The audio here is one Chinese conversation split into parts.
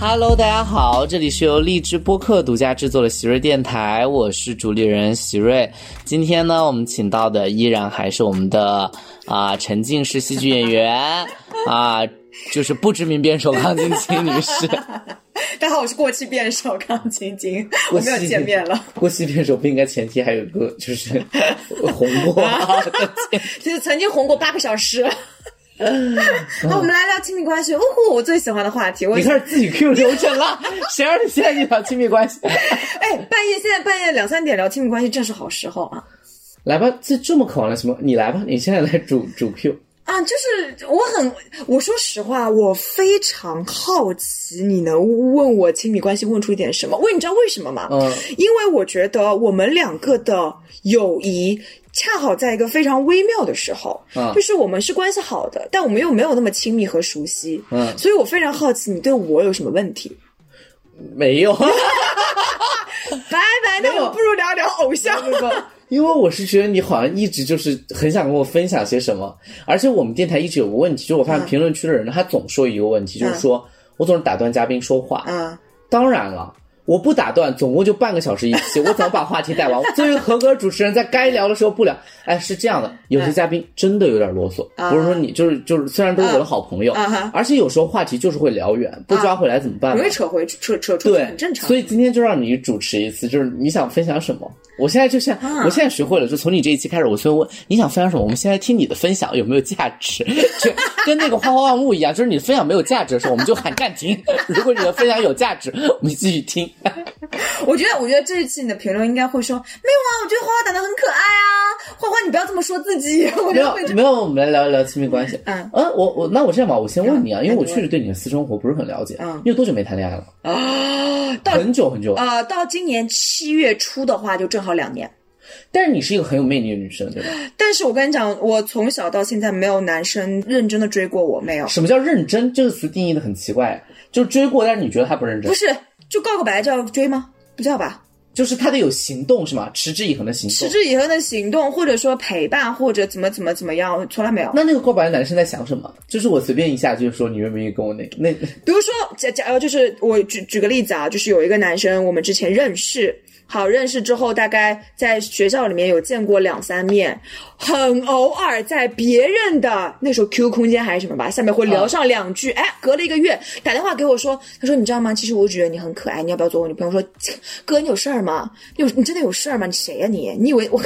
Hello，大家好，这里是由荔枝播客独家制作的喜瑞电台，我是主理人喜瑞。今天呢，我们请到的依然还是我们的啊、沉浸式戏剧演员 啊、就是不知名辩手康晶晶女士。大家好，我是过气辩手康晶晶，我们又见面了。过气辩手不应该前提还有个就是红过啊，就是曾经红过八个小时。好，我们来聊亲密关系。呜呼，我最喜欢的话题。我你开始自己 Q 流程了，谁让你现在就聊亲密关系？哎，半夜现在半夜两三点聊亲密关系，正是好时候啊！来吧，这这么渴望了什么？你来吧，你现在来主主 Q。啊，就是我很，我说实话，我非常好奇你能问我亲密关系问出一点什么。问你知道为什么吗？嗯，因为我觉得我们两个的友谊恰好在一个非常微妙的时候，嗯就是我们是关系好的，但我们又没有那么亲密和熟悉，嗯所以我非常好奇你对我有什么问题。没有。拜拜，那我不如聊聊偶像。因为我是觉得你好像一直就是很想跟我分享些什么，而且我们电台一直有个问题，就是我发现评论区的人他总说一个问题，就是说我总是打断嘉宾说话。嗯，当然了，我不打断，总共就半个小时一期，我怎么把话题带完？作为合格主持人，在该聊的时候不聊。哎，是这样的，有些嘉宾真的有点啰嗦，不是说你就是就是，虽然都是我的好朋友啊，而且有时候话题就是会聊远，不抓回来怎么办呢容易？扯回扯扯出去，对，很正常。所以今天就让你主持一次，就是你想分享什么？我现在就像，啊我现在学会了，就从你这一期开始，我就问你想分享什么？我们现在听你的分享有没有价值？就跟那个花花万物一样，就是你的分享没有价值的时候，我们就喊暂停；如果你的分享有价值，我们继续听。我觉得，我觉得这一期你的评论应该会说，没有啊，我觉得花花长得很可爱啊，花花你不要这么说自己，我没有觉得会没有，我们来聊一聊亲密关系。嗯呃，我我那我这样吧，我先问你啊，嗯因为我确实对你的私生活不是很了解。嗯你有多久没谈恋爱了？啊，到很久很久。呃到今年七月初的话，就正好两年。但是你是一个很有魅力的女生，对吧？但是我跟你讲，我从小到现在没有男生认真的追过我，没有，什么叫认真？这个词定义的很奇怪，就是追过，但是你觉得他不认真不。是就告个白叫追吗？不叫吧？就是他得有行动是吗？持之以恒的行动。持之以恒的行动，或者说陪伴，或者怎么怎么怎么样，从来没有。那那个告白的男生在想什么？就是我随便一下就是说你愿不愿意跟我那那比如说，假假呃，就是我举举个例子啊，就是有一个男生，我们之前认识，好认识之后，大概在学校里面有见过两三面，很偶尔在别人的那时候 QQ 空间还是什么吧，下面会聊上两句，哎，隔了一个月打电话给我说，他说你知道吗？其实我觉得你很可爱，你要不要做我女朋友？说哥，你有事儿吗？你有你真的有事儿吗？你谁呀、你？你以为我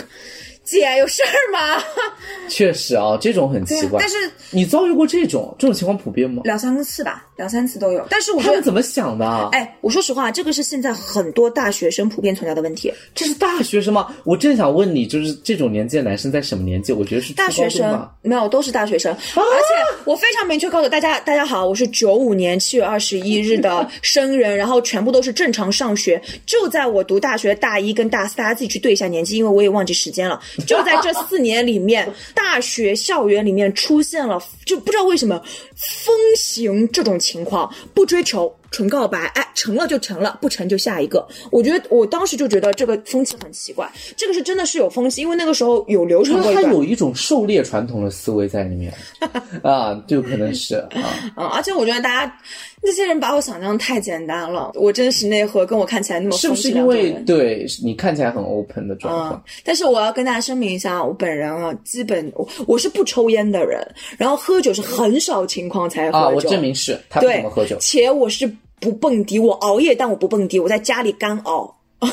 姐有事儿吗？确实啊，这种很奇怪。但是你遭遇过这种这种情况普遍吗？两三次吧，两三次都有。但是他们怎么想的啊？哎，我说实话，这个是现在很多大学生普遍存在的问题。这是大学生吗？我正想问你，就是这种年纪的男生在什么年纪？我觉得是大学生。没有，都是大学生。而且我非常明确告诉大家，大家好，我是九五年七月二十一日的 生人，然后全部都是正常上学。就在我读大学大一跟大四，大家自己去对一下年纪，因为我也忘记时间了。就在这四年里面，大学校园里面出现了，就不知道为什么风行这种情况，不追求。纯告白，哎，成了就成了，不成就下一个。我觉得我当时就觉得这个风气很奇怪，这个是真的是有风气，因为那个时候有流传过他有一种狩猎传统的思维在里面 啊，就可能是啊。嗯，而且我觉得大家那些人把我想象太简单了，我真实内核跟我看起来那么是不是因为对你看起来很 open 的状况？嗯，但是我要跟大家声明一下，我本人啊，基本我我是不抽烟的人，然后喝酒是很少情况才喝酒。啊，我证明是他不对怎么喝酒且我是不蹦迪，我熬夜但我不蹦迪，我在家里干熬。啊，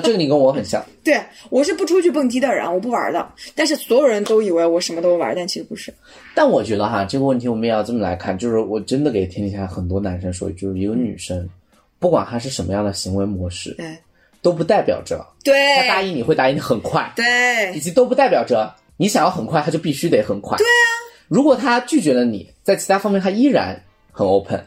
这个你跟我很像。对我是不出去蹦迪的人，我不玩的。但是所有人都以为我什么都玩，但其实不是。但我觉得哈，这个问题我们也要这么来看，就是我真的给天底下很多男生说，就是一个女生，不管她是什么样的行为模式，对都不代表着对她答应你会答应的很快，对以及都不代表着你想要很快，她就必须得很快。对啊，如果她拒绝了你，在其他方面她依然很 open，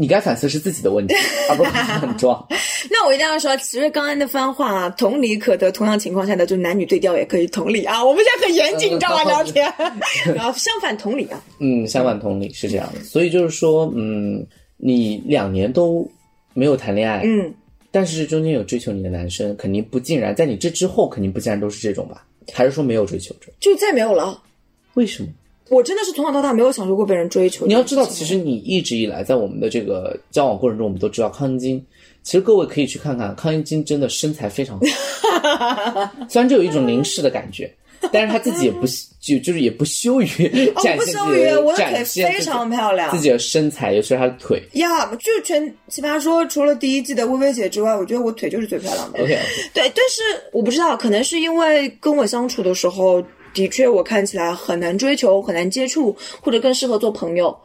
你该反思是自己的问题，而不是很装。那我一定要说，其实刚刚那番话啊，同理可得。同样情况下的，就男女对调也可以同理啊。我们现在很严谨，你知道吗？聊天，然后相反同理啊。嗯，相反同理是这样的，所以就是说，嗯，你两年都没有谈恋爱，嗯，但是中间有追求你的男生，肯定不尽然，在你这之后肯定不尽然都是这种吧？还是说没有追求者？就再没有了。为什么？我真的是从小到大没有享受过被人追求。你要知道，其实你一直以来在我们的这个交往过程中，我们都知道康晶。其实各位可以去看看，康晶晶真的身材非常好，虽然就有一种凝视的感觉，但是她自己也不 就就是也不羞于展不现羞于，自己的我的腿非常漂亮自己的身材，尤其是她的腿。呀。就全奇葩说除了第一季的薇薇姐之外，我觉得我腿就是最漂亮的。OK，对，但是我不知道，可能是因为跟我相处的时候，的确我看起来很难追求、很难接触，或者更适合做朋友。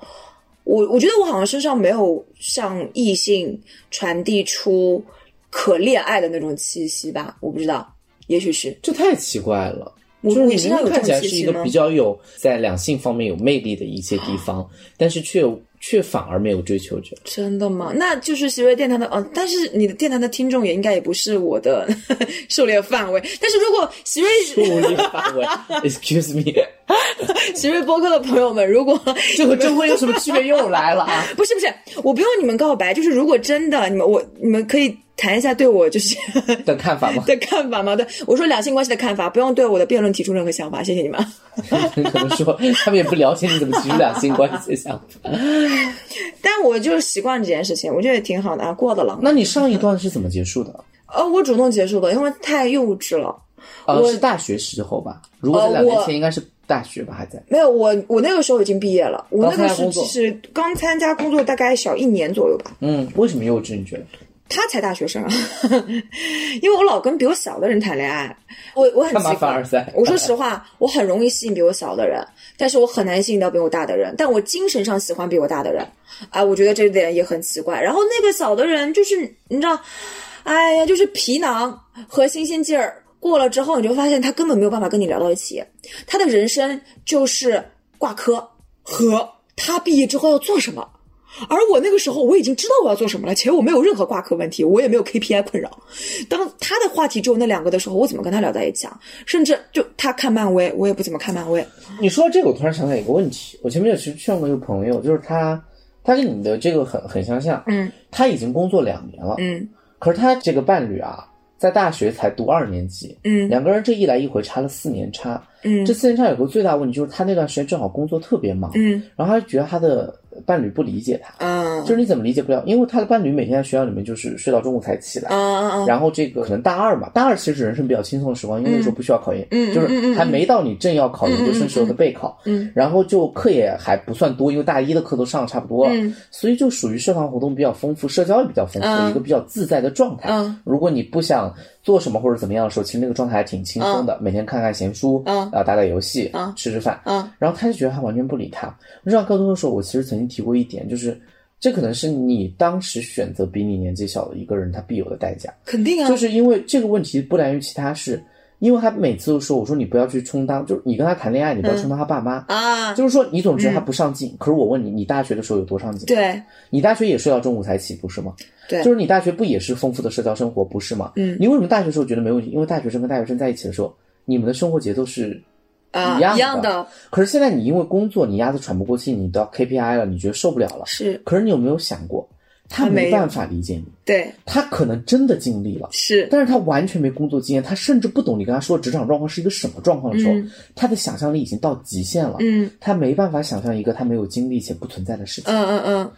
我我觉得我好像身上没有向异性传递出可恋爱的那种气息吧，我不知道，也许是。这太奇怪了。我就是你身上看起来是一个比？较有在两性方面有魅力的一些地方，但是却却反而没有追求者。真的吗？那就是喜瑞电台的，嗯、但是你的电台的听众也应该也不是我的 狩猎范围。但是如果喜瑞狩猎范围，excuse me，席瑞播客的朋友们，如果这和征婚有什么区别？又来了啊！不是不是，我不用你们告白，就是如果真的你们我你们可以谈一下对我就是的看法吗？的看法吗？对我说两性关系的看法，不用对我的辩论提出任何想法，谢谢你们。可能说他们也不了解你怎么提出两性关系的想法。但我就是习惯这件事情，我觉得也挺好的啊，过得了。那你上一段是怎么结束的？呃，我主动结束的，因为太幼稚了。呃，我是大学时候吧？如果是两年前，应该是大学吧？还在。没有，我我那个时候已经毕业了，我那个时刚参加工作其实刚参加工作，大概小一年左右吧。嗯，为什么幼稚？你觉得？他才大学生啊，因为我老跟比我小的人谈恋爱，我我很奇怪我说实话，我很容易吸引比我小的人，但是我很难吸引到比我大的人。但我精神上喜欢比我大的人，啊，我觉得这点也很奇怪。然后那个小的人就是你知道，哎呀，就是皮囊和新鲜劲儿过了之后，你就发现他根本没有办法跟你聊到一起，他的人生就是挂科和他毕业之后要做什么。而我那个时候我已经知道我要做什么了，且我没有任何挂科问题，我也没有 KPI 困扰。当他的话题只有那两个的时候，我怎么跟他聊在一起啊？甚至就他看漫威，我也不怎么看漫威。你说到这个，我突然想起来一个问题。我前面有其实劝过一个朋友，就是他，他跟你的这个很很相像。嗯他已经工作两年了，嗯可是他这个伴侣啊，在大学才读二年级，嗯两个人这一来一回差了四年差。嗯这四年差有个最大问题就是他那段时间正好工作特别忙，嗯然后他觉得他的伴侣不理解他，嗯。就是你怎么理解不了？因为他的伴侣每天在学校里面就是睡到中午才起来。啊嗯然后这个可能大二嘛，大二其实人生比较轻松的时光，因为那时候不需要考研，嗯就是还没到你正要考研究生时候的备考，嗯，然后就课也还不算多，因为大一的课都上的差不多了，嗯。所以就属于社团活动比较丰富，社交也比较丰富，嗯。一个比较自在的状态。嗯。如果你不想做什么或者怎么样的时候，其实那个状态还挺轻松的，每天看看闲书，嗯。啊，打打游戏，啊吃吃饭，啊然后他就觉得他完全不理他。我知道高中的时候，我其实曾经提过一点，就是这可能是你当时选择比你年纪小的一个人他必有的代价，肯定啊，就是因为这个问题不来源于其他事，因为他每次都说，我说你不要去充当，就是你跟他谈恋爱，你不要充当他爸妈。啊，就是说，你总觉得他不上进，可是我问你，你大学的时候有多上进？对你大学也睡到中午才起，不是吗？对就是你大学不也是丰富的社交生活，不是吗？嗯你为什么大学时候觉得没问题？因为大学生跟大学生在一起的时候，你们的生活节奏是啊一样的。一样的可是现在你因为工作，你压得喘不过气，你都要 KPI 了，你觉得受不了了。是可是你有没有想过，他他没办法理解你，对他可能真的尽力了。是但是他完全没工作经验，他甚至不懂你跟他说职场状况是一个什么状况的时候，嗯他的想象力已经到极限了。嗯他没办法想象一个他没有经历且不存在的事情。嗯嗯嗯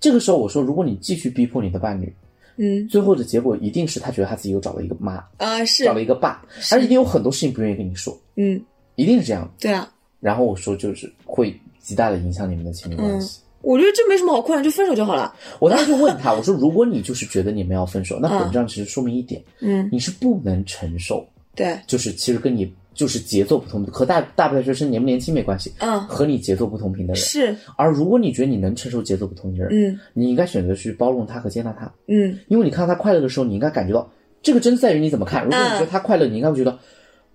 这个时候，我说，如果你继续逼迫你的伴侣，嗯最后的结果一定是他觉得他自己又找了一个妈，啊是找了一个爸，而一定有很多事情不愿意跟你说，嗯一定是这样。对啊，然后我说，就是会极大的影响你们的亲密关系。我觉得这没什么好困扰，就分手就好了。我当时就问他，我说，如果你就是觉得你们要分手，那本质上其实说明一点，嗯。你是不能承受，对。就是其实跟你就是节奏不同，和大大不大学生年不年轻没关系，嗯。和你节奏不同频的人。是。而如果你觉得你能承受节奏不同的人，嗯。你应该选择去包容他和接纳他，嗯。因为你看到他快乐的时候，你应该感觉到这个真在于你怎么看。如果你觉得他快乐，你应该会觉得，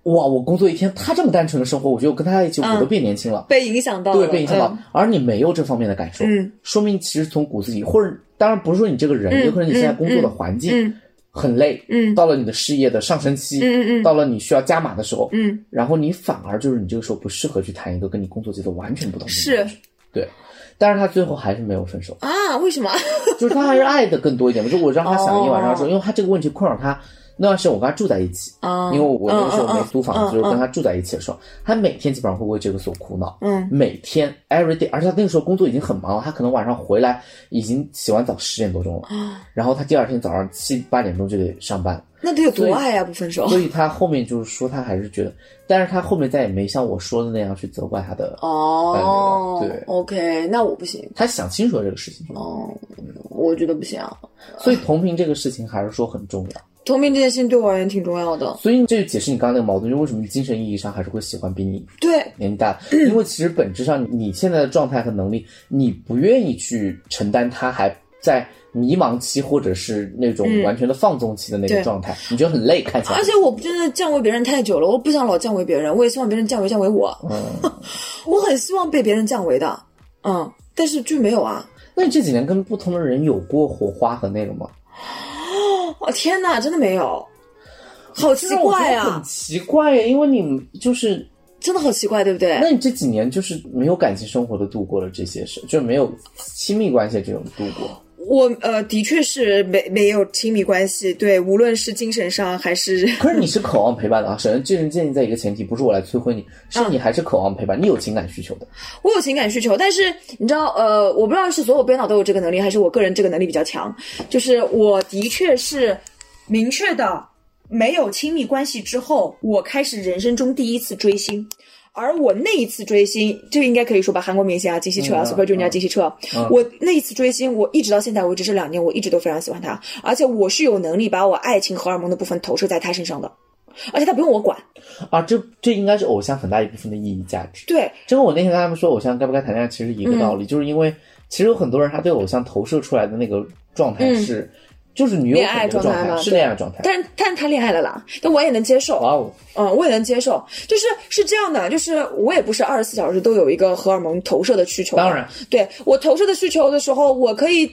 哇，我工作一天，他这么单纯的生活，我觉得我跟他在一起，我都变年轻了，被影响到了，对，被影响到。而你没有这方面的感受，嗯说明其实从骨子里，或者当然不是说你这个人，有可能你现在工作的环境嗯很累，嗯到了你的事业的上升期，嗯嗯嗯到了你需要加码的时候，嗯然后你反而就是你这个时候不适合去谈一个跟你工作节奏完全不同的是对。但是他最后还是没有分手，啊，为什么？就是他还是爱的更多一点。就是我让他想了一晚上说，因为他这个问题困扰他那段时间我跟他住在一起，啊因为我那个时候没租房子，就是跟他住在一起的时候，他每天基本上会为这个所苦恼，嗯，每天 every day，而且他那个时候工作已经很忙了，他可能晚上回来已经洗完澡十点多钟了，啊，然后他第二天早上七八点钟就得上班，那得有多爱呀、不分手。所以他后面就是说他还是觉得，但是他后面再也没像我说的那样去责怪他的，哦，对，OK，那我不行。他想清楚了这个事情，哦，我觉得不行啊。所以同频这个事情还是说很重要。同频这件事情对我而言挺重要的。所以这就解释你刚刚那个矛盾，就为什么精神意义上还是会喜欢比你对，年纪大，因为其实本质上你现在的状态和能力，你不愿意去承担他还在迷茫期或者是那种完全的放纵期的那个状态，你觉得很累，看起来而。且我真的降维别人太久了，我不想老降维别人，我也希望别人降维降维我。嗯，我很希望被别人降维的，嗯，但是就没有啊。那你这几年跟不同的人有过火花和那个吗？哦天哪，真的没有，好奇怪啊很，奇怪呀，因为你就是，真的好奇怪，对不对？那你这几年就是没有感情生活的度过了这些事，就没有亲密关系这种度过。我呃，的确是没没有亲密关系，对，无论是精神上还是可是你是渴望陪伴的啊。首先，这是建立在一个前提，不是我来催婚你，是嗯你还是渴望陪伴，你有情感需求的。我有情感需求，但是你知道，呃，我不知道是所有编导都有这个能力，还是我个人这个能力比较强。就是我的确是明确的，没有亲密关系之后，我开始人生中第一次追星。而我那一次追星，这个应该可以说吧，韩国明星啊，金希澈啊、嗯 Super Junior 嗯金希澈，我那一次追星，我一直到现在为止这两年，我一直都非常喜欢他，而且我是有能力把我爱情荷尔蒙的部分投射在他身上的，而且他不用我管。啊，这这应该是偶像很大一部分的意义价值。对，这跟我那天跟他们说偶像该不该谈恋爱其实一个道嗯理，就是因为其实有很多人他对偶像投射出来的那个状态是，就是女友嗯恋爱状状态吗是恋爱状态。但是但是他恋爱了啦，但我也能接受。哇哦，嗯，我也能接受，就是是这样的，就是我也不是二十四小时都有一个荷尔蒙投射的需求。当然，对我投射的需求的时候，我可以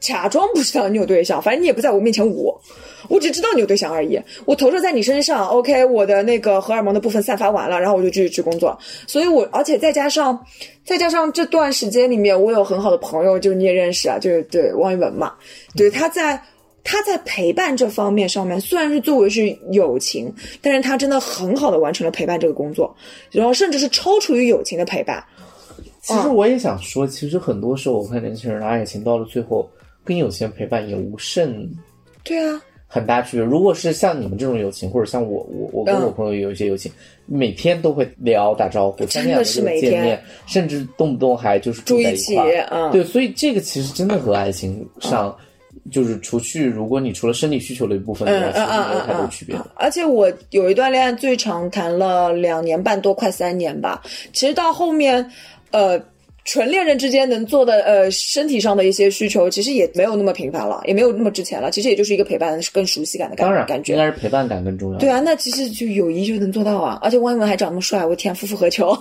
假装不知道你有对象，反正你也不在我面前舞，我只知道你有对象而已。我投射在你身上，OK，我的那个荷尔蒙的部分散发完了，然后我就继续去工作。所以我而且再加上再加上这段时间里面，我有很好的朋友，就是你也认识啊，就是对汪一文嘛，对他在。他在陪伴这方面上面，虽然是作为是友情，但是他真的很好的完成了陪伴这个工作，然后甚至是超出于友情的陪伴。其实我也想说，其实很多时候我看年轻人的爱情到了最后，跟友情的陪伴也无甚对啊，很大区别。如果是像你们这种友情，或者像我我我跟嗯我朋友有一些友情，每天都会聊打招呼，三天两是个每天见面，甚至动不动还就是住在一块儿。嗯对，所以这个其实真的和爱情上。就是除去如果你除了生理需求的一部分其实没有太多区别的。而且我有一段恋爱，最长谈了两年半多，快三年吧。其实到后面，呃，纯恋人之间能做的呃身体上的一些需求，其实也没有那么频繁了，也没有那么值钱了。其实也就是一个陪伴、更熟悉感的感当然，感觉。应该是陪伴感更重要。对啊，那其实就友谊就能做到啊。而且汪一文还长那么帅，我天，夫复何求？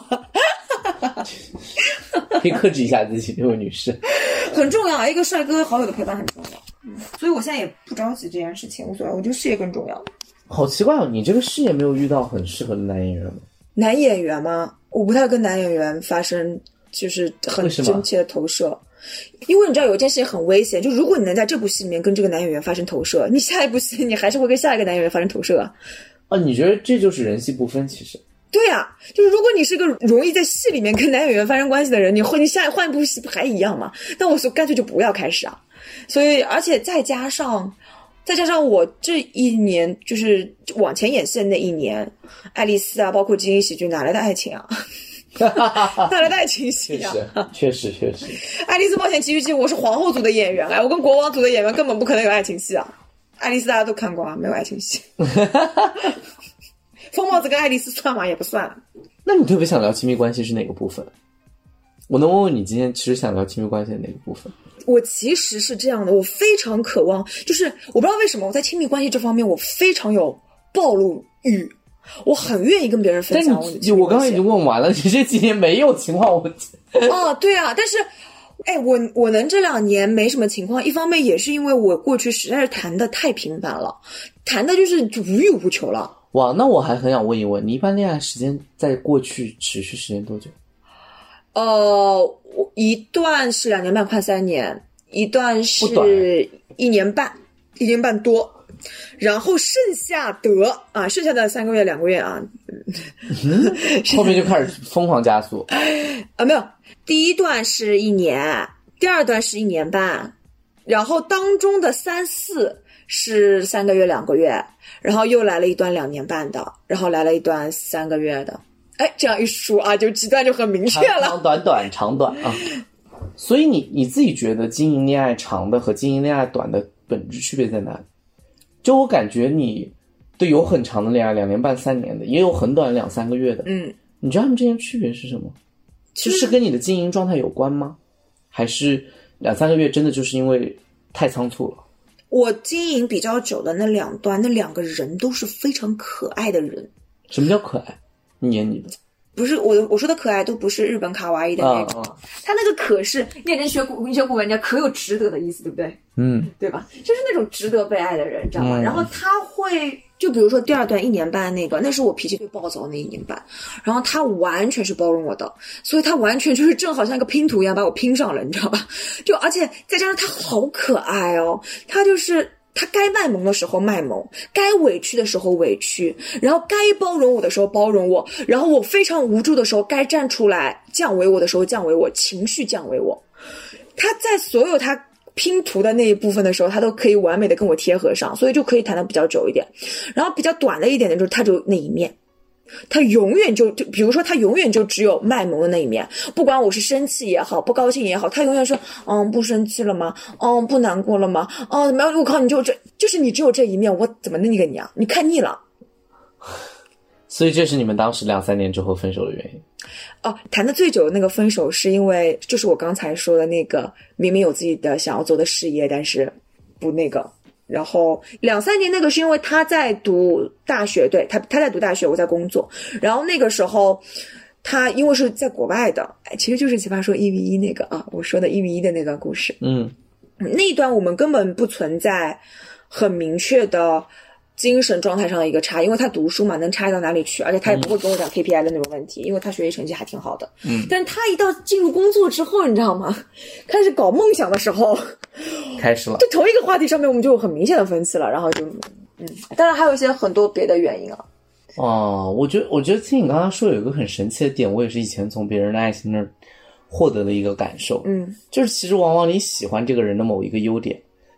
可以克制一下自己，这位女士。很重要，一个帅哥好友的陪伴很重要。嗯，所以我现在也不着急这件事情，无所谓，我觉得事业更重要。好奇怪哦，你这个事业没有遇到很适合的男演员吗？男演员吗？我不太跟男演员发生就是很真切的投射，因为你知道有一件事情很危险，就如果你能在这部戏里面跟这个男演员发生投射，你下一部戏你还是会跟下一个男演员发生投射啊。啊，你觉得这就是人戏不分？其实对呀、就是如果你是个容易在戏里面跟男演员发生关系的人，你会你下换一部戏不还一样吗？那我说干脆就不要开始啊。所以，而且再加上，再加上我这一年就是往前演戏的那一年，爱丽丝啊，包括金英喜剧，哪来的爱情啊？哪来的爱情戏确啊？实，确实，确实。《爱丽丝冒险奇遇记》，我是皇后组的演员哎，我跟国王组的演员根本不可能有爱情戏啊。爱丽丝大家都看过啊，没有爱情戏。疯帽子跟爱丽丝算吗？也不算。那你特别想聊亲密关系是哪个部分？我能问问你今天其实想聊亲密关系的哪个部分？我其实是这样的，我非常渴望，就是我不知道为什么我在亲密关系这方面我非常有暴露欲，我很愿意跟别人分享我的我刚刚已经问完了，你这几年没有情况，我哦，对啊，但是，哎，我我能这两年没什么情况，一方面也是因为我过去实在是谈的太频繁了，谈的就是无欲无求了。哇，那我还很想问一问，你一般恋爱时间在过去持续时间多久？呃，我一段是两年半，快三年；一段是一年半，一年半多。然后剩下的啊，剩下的三个月、两个月啊，后面就开始疯狂加速。啊，没有，第一段是一年，第二段是一年半，然后当中的三四是三个月、两个月，然后又来了一段两年半的，然后来了一段三个月的。哎，这样一说啊，就极端就很明确长了。长短短，长短啊。所以你你自己觉得经营恋爱长的和经营恋爱短的本质区别在哪里？就我感觉你对有很长的恋爱，两年半、三年的，也有很短两三个月的。嗯，你知道他们之间区别是什么？其实是跟你的经营状态有关吗？还是两三个月真的就是因为太仓促了？我经营比较久的那两段，那两个人都是非常可爱的人。什么叫可爱？黏你的不是我我说的可爱，都不是日本卡哇伊的那种，他那个可是念成学古文学古文，人家可有值得的意思，对不对？嗯对吧？就是那种值得被爱的人，你知道吗？嗯然后他会，就比如说第二段一年半那个，那是我脾气最暴躁的那一年半，然后他完全是包容我的，所以他完全就是正好像一个拼图一样把我拼上了，你知道吧？就而且再加上他好可爱哦，他就是。他该卖萌的时候卖萌，该委屈的时候委屈，然后该包容我的时候包容我，然后我非常无助的时候该站出来降维我的时候降维我，情绪降维我。他在所有他拼图的那一部分的时候，他都可以完美的跟我贴合上，所以就可以谈的比较久一点。然后比较短的一点的就是他就那一面，他永远就就比如说他永远就只有卖萌的那一面，不管我是生气也好，不高兴也好，他永远说嗯不生气了吗？嗯不难过了吗？哦怎么样？我靠，你就这就是你只有这一面，我怎么那个你啊？你看腻了。所以这是你们当时两三年之后分手的原因。哦，谈的最久的那个分手，是因为就是我刚才说的那个，明明有自己的想要做的事业，但是不那个。然后两三年那个是因为他在读大学，对他他在读大学，我在工作。然后那个时候他因为是在国外的，哎，其实就是奇葩说一比一那个啊，我说的一比一的那段故事。嗯那一段我们根本不存在很明确的精神状态上的一个差，因为他读书嘛，能差到哪里去？而且他也不会跟我讲 KPI 的那种问题，因为他学习成绩还挺好的。嗯，但是他一到进入工作之后，你知道吗？开始搞梦想的时候，开始了。就同一个话题上面我们就有很明显的分歧了，然后就嗯，当然还有一些很多别的原因啊。哦，我觉得，我觉得听你刚刚说有一个很神奇的点，我也是以前从别人的爱情那儿获得的一个感受，嗯，就是其实往往你喜欢这个人的某一个优点，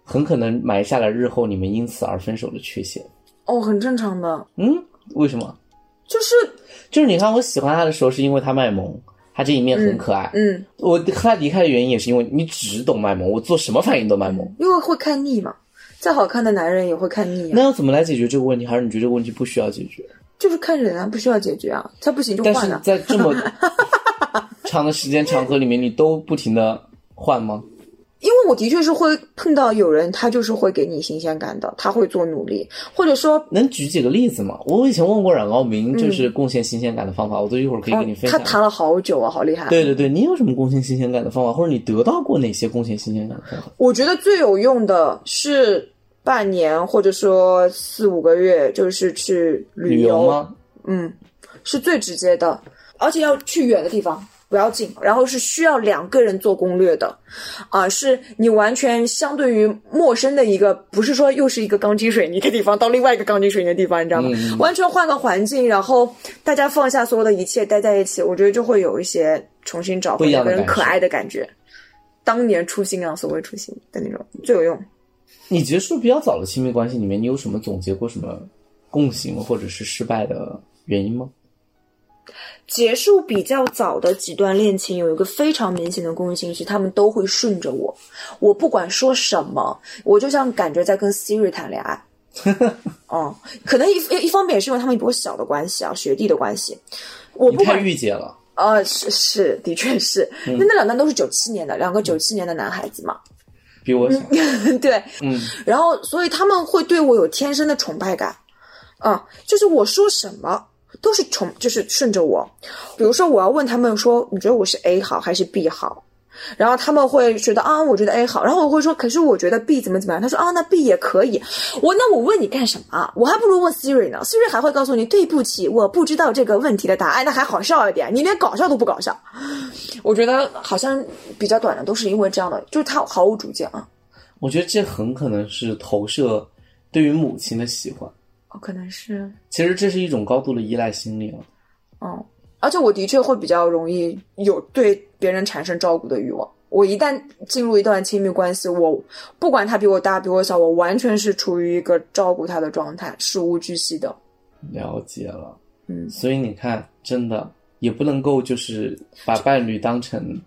很可能埋下了日后你们因此而分手的缺陷。哦，很正常的，嗯，为什么？就是就是你看，我喜欢他的时候是因为他卖萌，他这一面很可爱。嗯，我和他离开的原因也是因为你只懂卖萌，我做什么反应都卖萌。因为会看腻嘛，再好看的男人也会看腻啊，那要怎么来解决这个问题？还是你觉得这个问题不需要解决？就是看人啊，不需要解决啊，他不行就但是换了。在这么 长的时间长河里面，你都不停的换吗？因为我的确是会碰到有人，他就是会给你新鲜感的，他会做努力，或者说，能举几个例子吗？我以前问过冉高明，就是贡献新鲜感的方法，我都一会儿可以跟你分享。嗯他谈了好久啊，好厉害。对对对，你有什么贡献新鲜感的方法，或者你得到过哪些贡献新鲜感的方法？我觉得最有用的是半年或者说四五个月，就是去旅游，游吗？嗯，是最直接的，而且要去远的地方。不要紧，然后是需要两个人做攻略的，啊、是你完全相对于陌生的一个，不是说又是一个钢筋水泥的地方到另外一个钢筋水泥的地方，你知道吗？嗯完全换个环境，然后大家放下所有的一切，待在一起，我觉得就会有一些重新找回一样的感受两个人可爱的感觉。当年初心啊，所谓初心的那种最有用。你结束比较早的亲密关系里面，你有什么总结过什么共性或者是失败的原因吗？结束比较早的几段恋情有一个非常明显的共性是，他们都会顺着我，我不管说什么，我就像感觉在跟 Siri 谈恋爱。哦、可能一一一方面也是因为他们比我小的关系啊，学弟的关系。我不管御姐了，呃，是是，的确是。那、那两段都是九七年的，两个九七年的男孩子嘛。比我小。对，嗯，然后所以他们会对我有天生的崇拜感，啊、就是我说什么都是从，就是顺着我。比如说我要问他们说，你觉得我是 A 好还是 B 好？然后他们会觉得啊，我觉得 A 好，然后我会说，可是我觉得 B 怎么怎么样？他说啊，那 B 也可以。我那我问你干什么？我还不如问 Siri 呢，Siri 还会告诉你对不起，我不知道这个问题的答案，那还好笑一点。你连搞笑都不搞笑，我觉得好像比较短的都是因为这样的，就是他毫无主见啊。我觉得这很可能是投射对于母亲的喜欢。哦，可能是，其实这是一种高度的依赖心理了。嗯，而且我的确会比较容易有对别人产生照顾的欲望。我一旦进入一段亲密关系，我不管他比我大比我小，我完全是处于一个照顾他的状态，事无巨细的。了解了，嗯所以你看，真的也不能够就是把伴侣当成，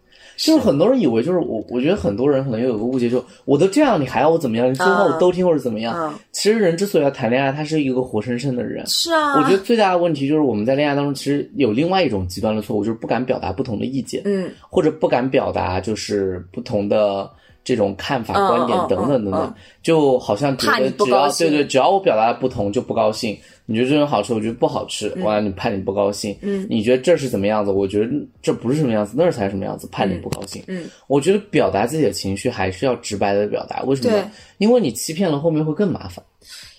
就是很多人以为就是我，我觉得很多人可能有个误解，就我都这样，你还要我怎么样？你说话我都听或者怎么样？嗯，其实人之所以要谈恋爱，他是一个活生生的人。是啊，我觉得最大的问题就是我们在恋爱当中，其实有另外一种极端的错误，就是不敢表达不同的意见，嗯或者不敢表达就是不同的这种看法、嗯观点嗯等等等等，嗯就好像觉得只要对对，只要我表达的不同就不高兴。你觉得这种好吃，我觉得不好吃，完了你怕你不高兴。嗯你觉得这是怎么样子？我觉得这不是什么样子，那儿才是什么样子，怕你不高兴。嗯，我觉得表达自己的情绪还是要直白的表达，为什么对呢？因为你欺骗了，后面会更麻烦。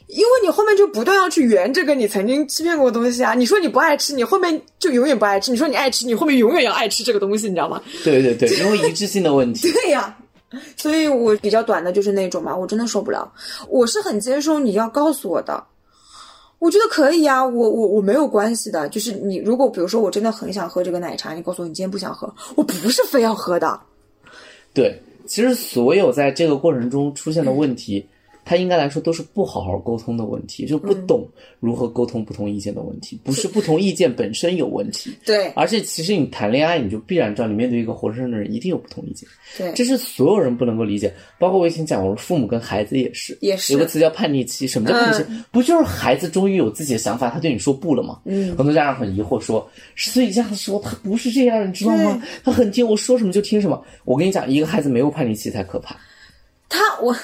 因为你后面就不断要去圆这个你曾经欺骗过的东西啊。你说你不爱吃，你后面就永远不爱吃；你说你爱吃，你后面永远要爱吃这个东西，你知道吗？对对对，因为一致性的问题。对呀、所以我比较短的就是那种嘛，我真的受不了。我是很接受你要告诉我的，我觉得可以啊，我我我没有关系的。就是你如果比如说我真的很想喝这个奶茶，你告诉我你今天不想喝，我不是非要喝的。对，其实所有在这个过程中出现的问题，它应该来说都是不好好沟通的问题，就不懂如何沟通不同意见的问题，不是不同意见本身有问题。对而且，其实你谈恋爱，你就必然知道，你面对一个活生生的人，一定有不同意见，对，这是所有人不能够理解。包括我以前讲过，父母跟孩子也是，也是有个词叫叛逆期。什么叫叛逆期？不就是孩子终于有自己的想法，他对你说不了吗？嗯，很多家长很疑惑说，所以这样的时候他不是这样，你知道吗？他很听我说什么就听什么。我跟你讲，一个孩子没有叛逆期才可怕，他我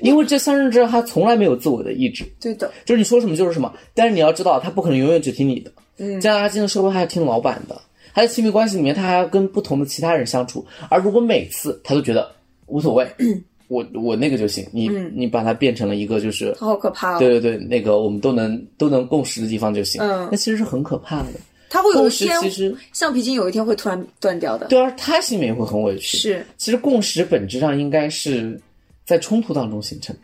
因为这三人之后他从来没有自我的意志，对的，就是你说什么就是什么。但是你要知道，他不可能永远只听你的。嗯将来他进入社会，他要听老板的。他在亲密关系里面，他还要跟不同的其他人相处。而如果每次他都觉得无所谓，我我那个就行，你、你把它变成了一个就是，好可怕哦。对对对，那个我们都能都能共识的地方就行。嗯那其实是很可怕的。他会有共一天识其实橡皮筋有一天会突然断掉的。对，啊他心里面也会很委屈。是，其实共识本质上应该是在冲突当中形成，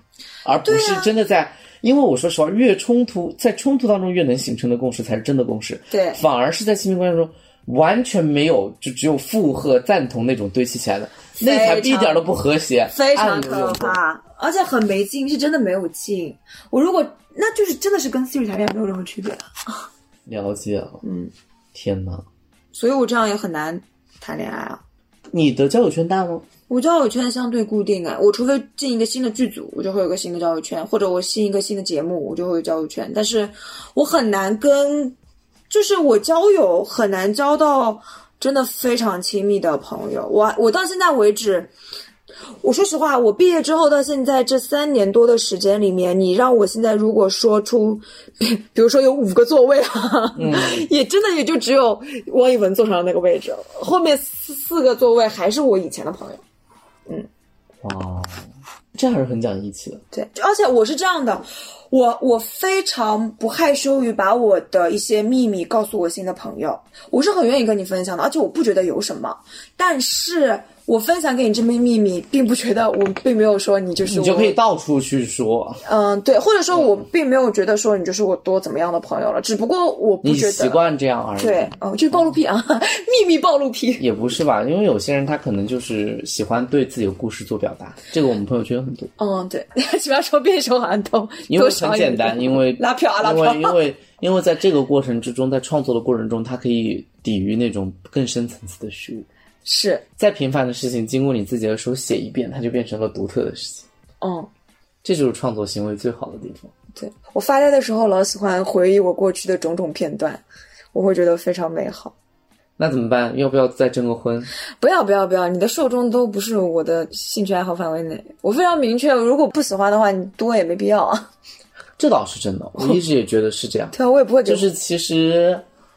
而不是真的在。因为我说实话，越冲突，在冲突当中越能形成的共识才是真的共识。对反而是在亲密关系中完全没有，就只有附和、赞同那种堆砌起来的，那才一点都不和谐，非常可。怕，而且很没劲，是真的没有劲。我如果那就是真的是跟 Siri 谈恋爱没有任何区别了，了解了，嗯，天哪！所以我这样也很难谈恋爱啊。你的交友圈大吗？我交友圈相对固定啊，我除非进一个新的剧组，我就会有个新的交友圈，或者我新一个新的节目，我就会有交友圈。但是我很难跟，就是我交友很难交到真的非常亲密的朋友。我我到现在为止，我说实话，我毕业之后到现在这三年多的时间里面，你让我现在如果说出，比 比如说有五个座位啊，嗯 也真的也就只有汪一文坐上的那个位置，后面四四个座位还是我以前的朋友。嗯哇，这还是很讲义气的。对，而且我是这样的，我我非常不害羞于把我的一些秘密告诉我新的朋友，我是很愿意跟你分享的，而且我不觉得有什么。但是我分享给你这枚秘密，并不觉得我并没有说你就是我你就可以到处去说，嗯，对，或者说我并没有觉得说你就是我多怎么样的朋友了，只不过我不觉得习惯这样而已。对，哦，就是暴露癖啊，秘密暴露癖。也不是吧，因为有些人他可能就是喜欢对自己的故事做表达，这个我们朋友圈很多。嗯，对，喜欢说变手含都因为很简单，因为拉票啊拉因为票因为因为在这个过程之中，在创作的过程中，它可以抵御那种更深层次的虚无。是，再平凡的事情，经过你自己的手写一遍，它就变成了独特的事情。嗯。这就是创作行为最好的地方。对我发呆的时候，老喜欢回忆我过去的种种片段，我会觉得非常美好。那怎么办？要不要再征个婚？不要不要不要，你的受众都不是我的兴趣爱好范围内。我非常明确，如果不喜欢的话，你多也没必要啊。这倒是真的，我一直也觉得是这样。对啊，我也不会给就是其实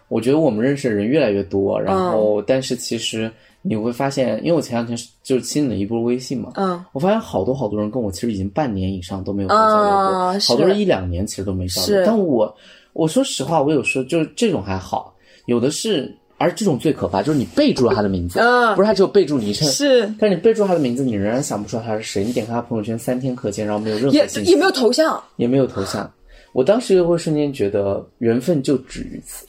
我觉得我们认识的人越来越多，然后、嗯但是其实你会发现，因为我前两天就是清理了一波微信嘛，嗯，我发现好多好多人跟我其实已经半年以上都没有再交流过，好多人一两年其实都没交流。但我我说实话，我有时候就是这种还好，有的是。而这种最可怕，就是你备注了他的名字，嗯不是他只有备注昵称，是但是你备注他的名字，你仍然想不出来他是谁。你点开他朋友圈三天可见，然后没有任也何信息，也没有头像，也没有头像。我当时就会瞬间觉得缘分就止于此。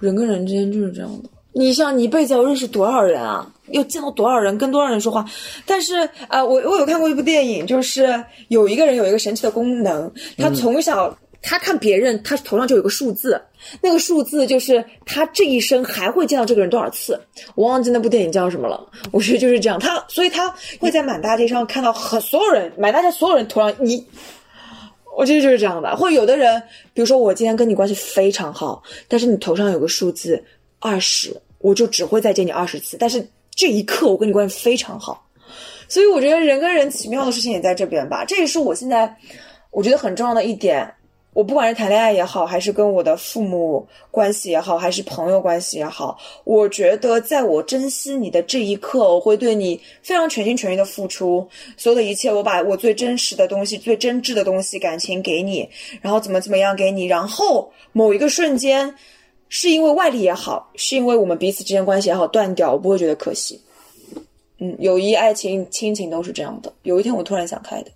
人跟人之间就是这样的。你像你一辈子要认识多少人啊？要见到多少人，跟多少人说话。但是呃，我我有看过一部电影，就是有一个人有一个神奇的功能，他从小、他看别人，他头上就有个数字，那个数字就是他这一生还会见到这个人多少次。我忘记那部电影叫什么了。我觉得就是这样，他所以他会在满大街上看到很所有人，满大街所有人头上你我觉得就是这样的，或者有的人，比如说我今天跟你关系非常好，但是你头上有个数字二十，我就只会再见你二十次。但是这一刻我跟你关系非常好，所以我觉得人跟人奇妙的事情也在这边吧。这也是我现在我觉得很重要的一点。我不管是谈恋爱也好，还是跟我的父母关系也好，还是朋友关系也好，我觉得在我珍惜你的这一刻，我会对你非常全心全意的付出所有的一切。我把我最真实的东西、最真挚的东西、感情给你，然后怎么怎么样给你，然后某一个瞬间，是因为外力也好，是因为我们彼此之间关系也好断掉，我不会觉得可惜。嗯，友谊、爱情、亲情都是这样的。有一天我突然想开的。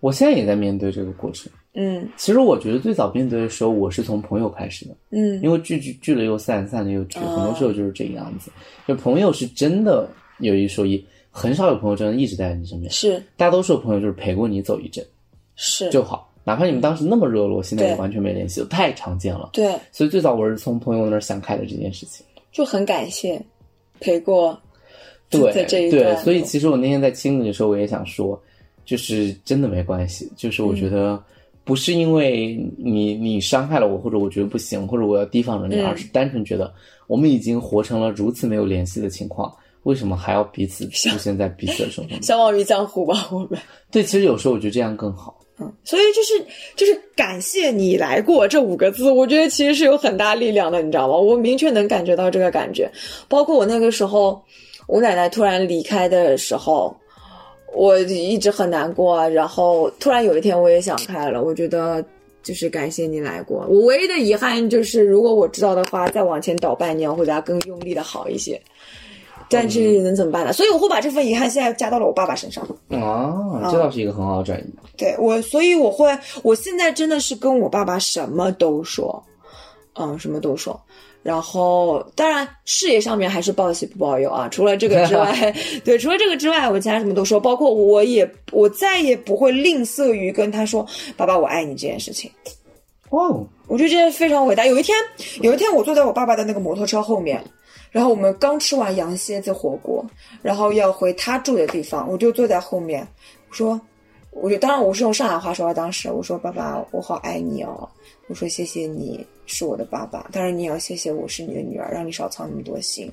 我现在也在面对这个过程。嗯其实我觉得最早面对的时候，我是从朋友开始的，嗯因为聚聚聚了又散，散了又聚，很多时候就是这个样子。就朋友是真的有一说一，很少有朋友真的一直待在你身边，是大多数朋友就是陪过你走一阵是，就好。哪怕你们当时那么热络，现在也完全没联系，太常见了。对，所以最早我是从朋友那儿想开的这件事情。就很感谢陪过对在这一对，段所以其实我那天在亲你的时候，我也想说，就是真的没关系，就是我觉得不是因为你你伤害了我，或者我觉得不行，或者我要提防着你，嗯而是单纯觉得我们已经活成了如此没有联系的情况，为什么还要彼此出现在彼此的生活中？相忘于江湖吧，我们。对，其实有时候我觉得这样更好。嗯，所以就是就是感谢你来过这五个字，我觉得其实是有很大力量的，你知道吗？我明确能感觉到这个感觉，包括我那个时候，我奶奶突然离开的时候，我一直很难过啊。然后突然有一天我也想开了，我觉得就是感谢你来过。我唯一的遗憾就是，如果我知道的话，再往前倒半年，我会再更用力的好一些。但是能怎么办呢？所以我会把这份遗憾现在加到了我爸爸身上。啊，这倒是一个很好的转移。对我，所以我会，我现在真的是跟我爸爸什么都说，嗯，什么都说。然后，当然事业上面还是报喜不报忧啊。除了这个之外，对，除了这个之外，我其他什么都说。包括我也，我再也不会吝啬于跟他说“爸爸，我爱你”这件事情。哇哦，我觉得这件事非常伟大。有一天，有一天我坐在我爸爸的那个摩托车后面，然后我们刚吃完羊蝎子火锅，然后要回他住的地方，我就坐在后面，我说，我就当然我是用上海话说，当时我说爸爸，我好爱你哦，我说谢谢你是我的爸爸，当然你也要谢谢我是你的女儿，让你少操那么多心。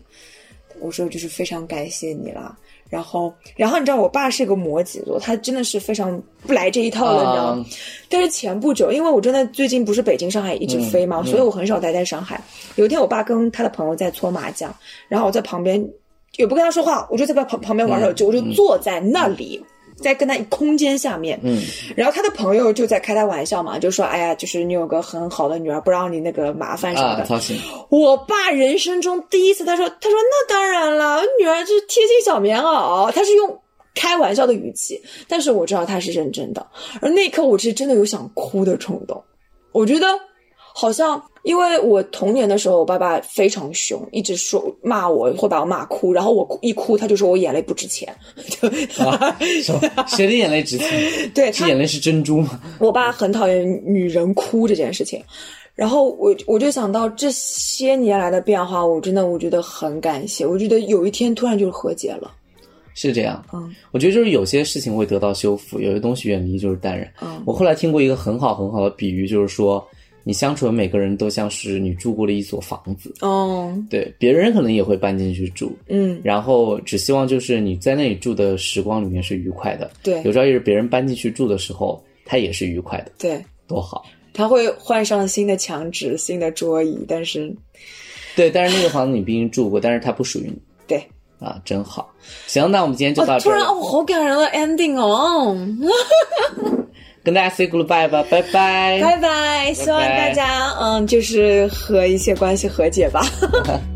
我说就是非常感谢你啦。然后，然后你知道我爸是个摩羯座，他真的是非常不来这一套的，你知道吗？但是前不久，因为我真的最近不是北京、上海一直飞嘛，所以我很少待在上海。有一天，我爸跟他的朋友在搓麻将，然后我在旁边也不跟他说话，我就在旁旁边玩手机，我就坐在那里。在跟他空间下面，嗯，然后他的朋友就在开他玩笑嘛，就说：“哎呀，就是你有个很好的女儿，不让你那个麻烦什么的。啊，操心。我爸人生中第一次，他说：“他说那当然了，女儿就是贴心小棉袄。”他是用开玩笑的语气，但是我知道他是认真的。而那一刻，我是真的有想哭的冲动。我觉得好像，因为我童年的时候，我爸爸非常凶，一直说骂我，会把我骂哭，然后我哭一哭，他就说我眼泪不值钱。啊，什么？谁的眼泪值钱？对他是眼泪是珍珠吗？我爸很讨厌女人哭这件事情，然后我我就想到这些年来的变化，我真的我觉得很感谢。我觉得有一天突然就是和解了，是这样，嗯，我觉得就是有些事情会得到修复，有些东西远离就是淡然。嗯我后来听过一个很好很好的比喻，就是说你相处的每个人都像是你住过的一所房子，哦，对，别人可能也会搬进去住，嗯，然后只希望就是你在那里住的时光里面是愉快的，对有朝一日别人搬进去住的时候，他也是愉快的，对，多好。他会换上新的墙纸、新的桌椅，但是对，但是那个房子你毕竟住过，但是它不属于你对，啊，真好。行，那我们今天就到哦，这。突然哦，好感人的 ending 哦，跟大家 say goodbye 吧，拜拜，拜拜。希望大家嗯，就是和一些关系和解吧。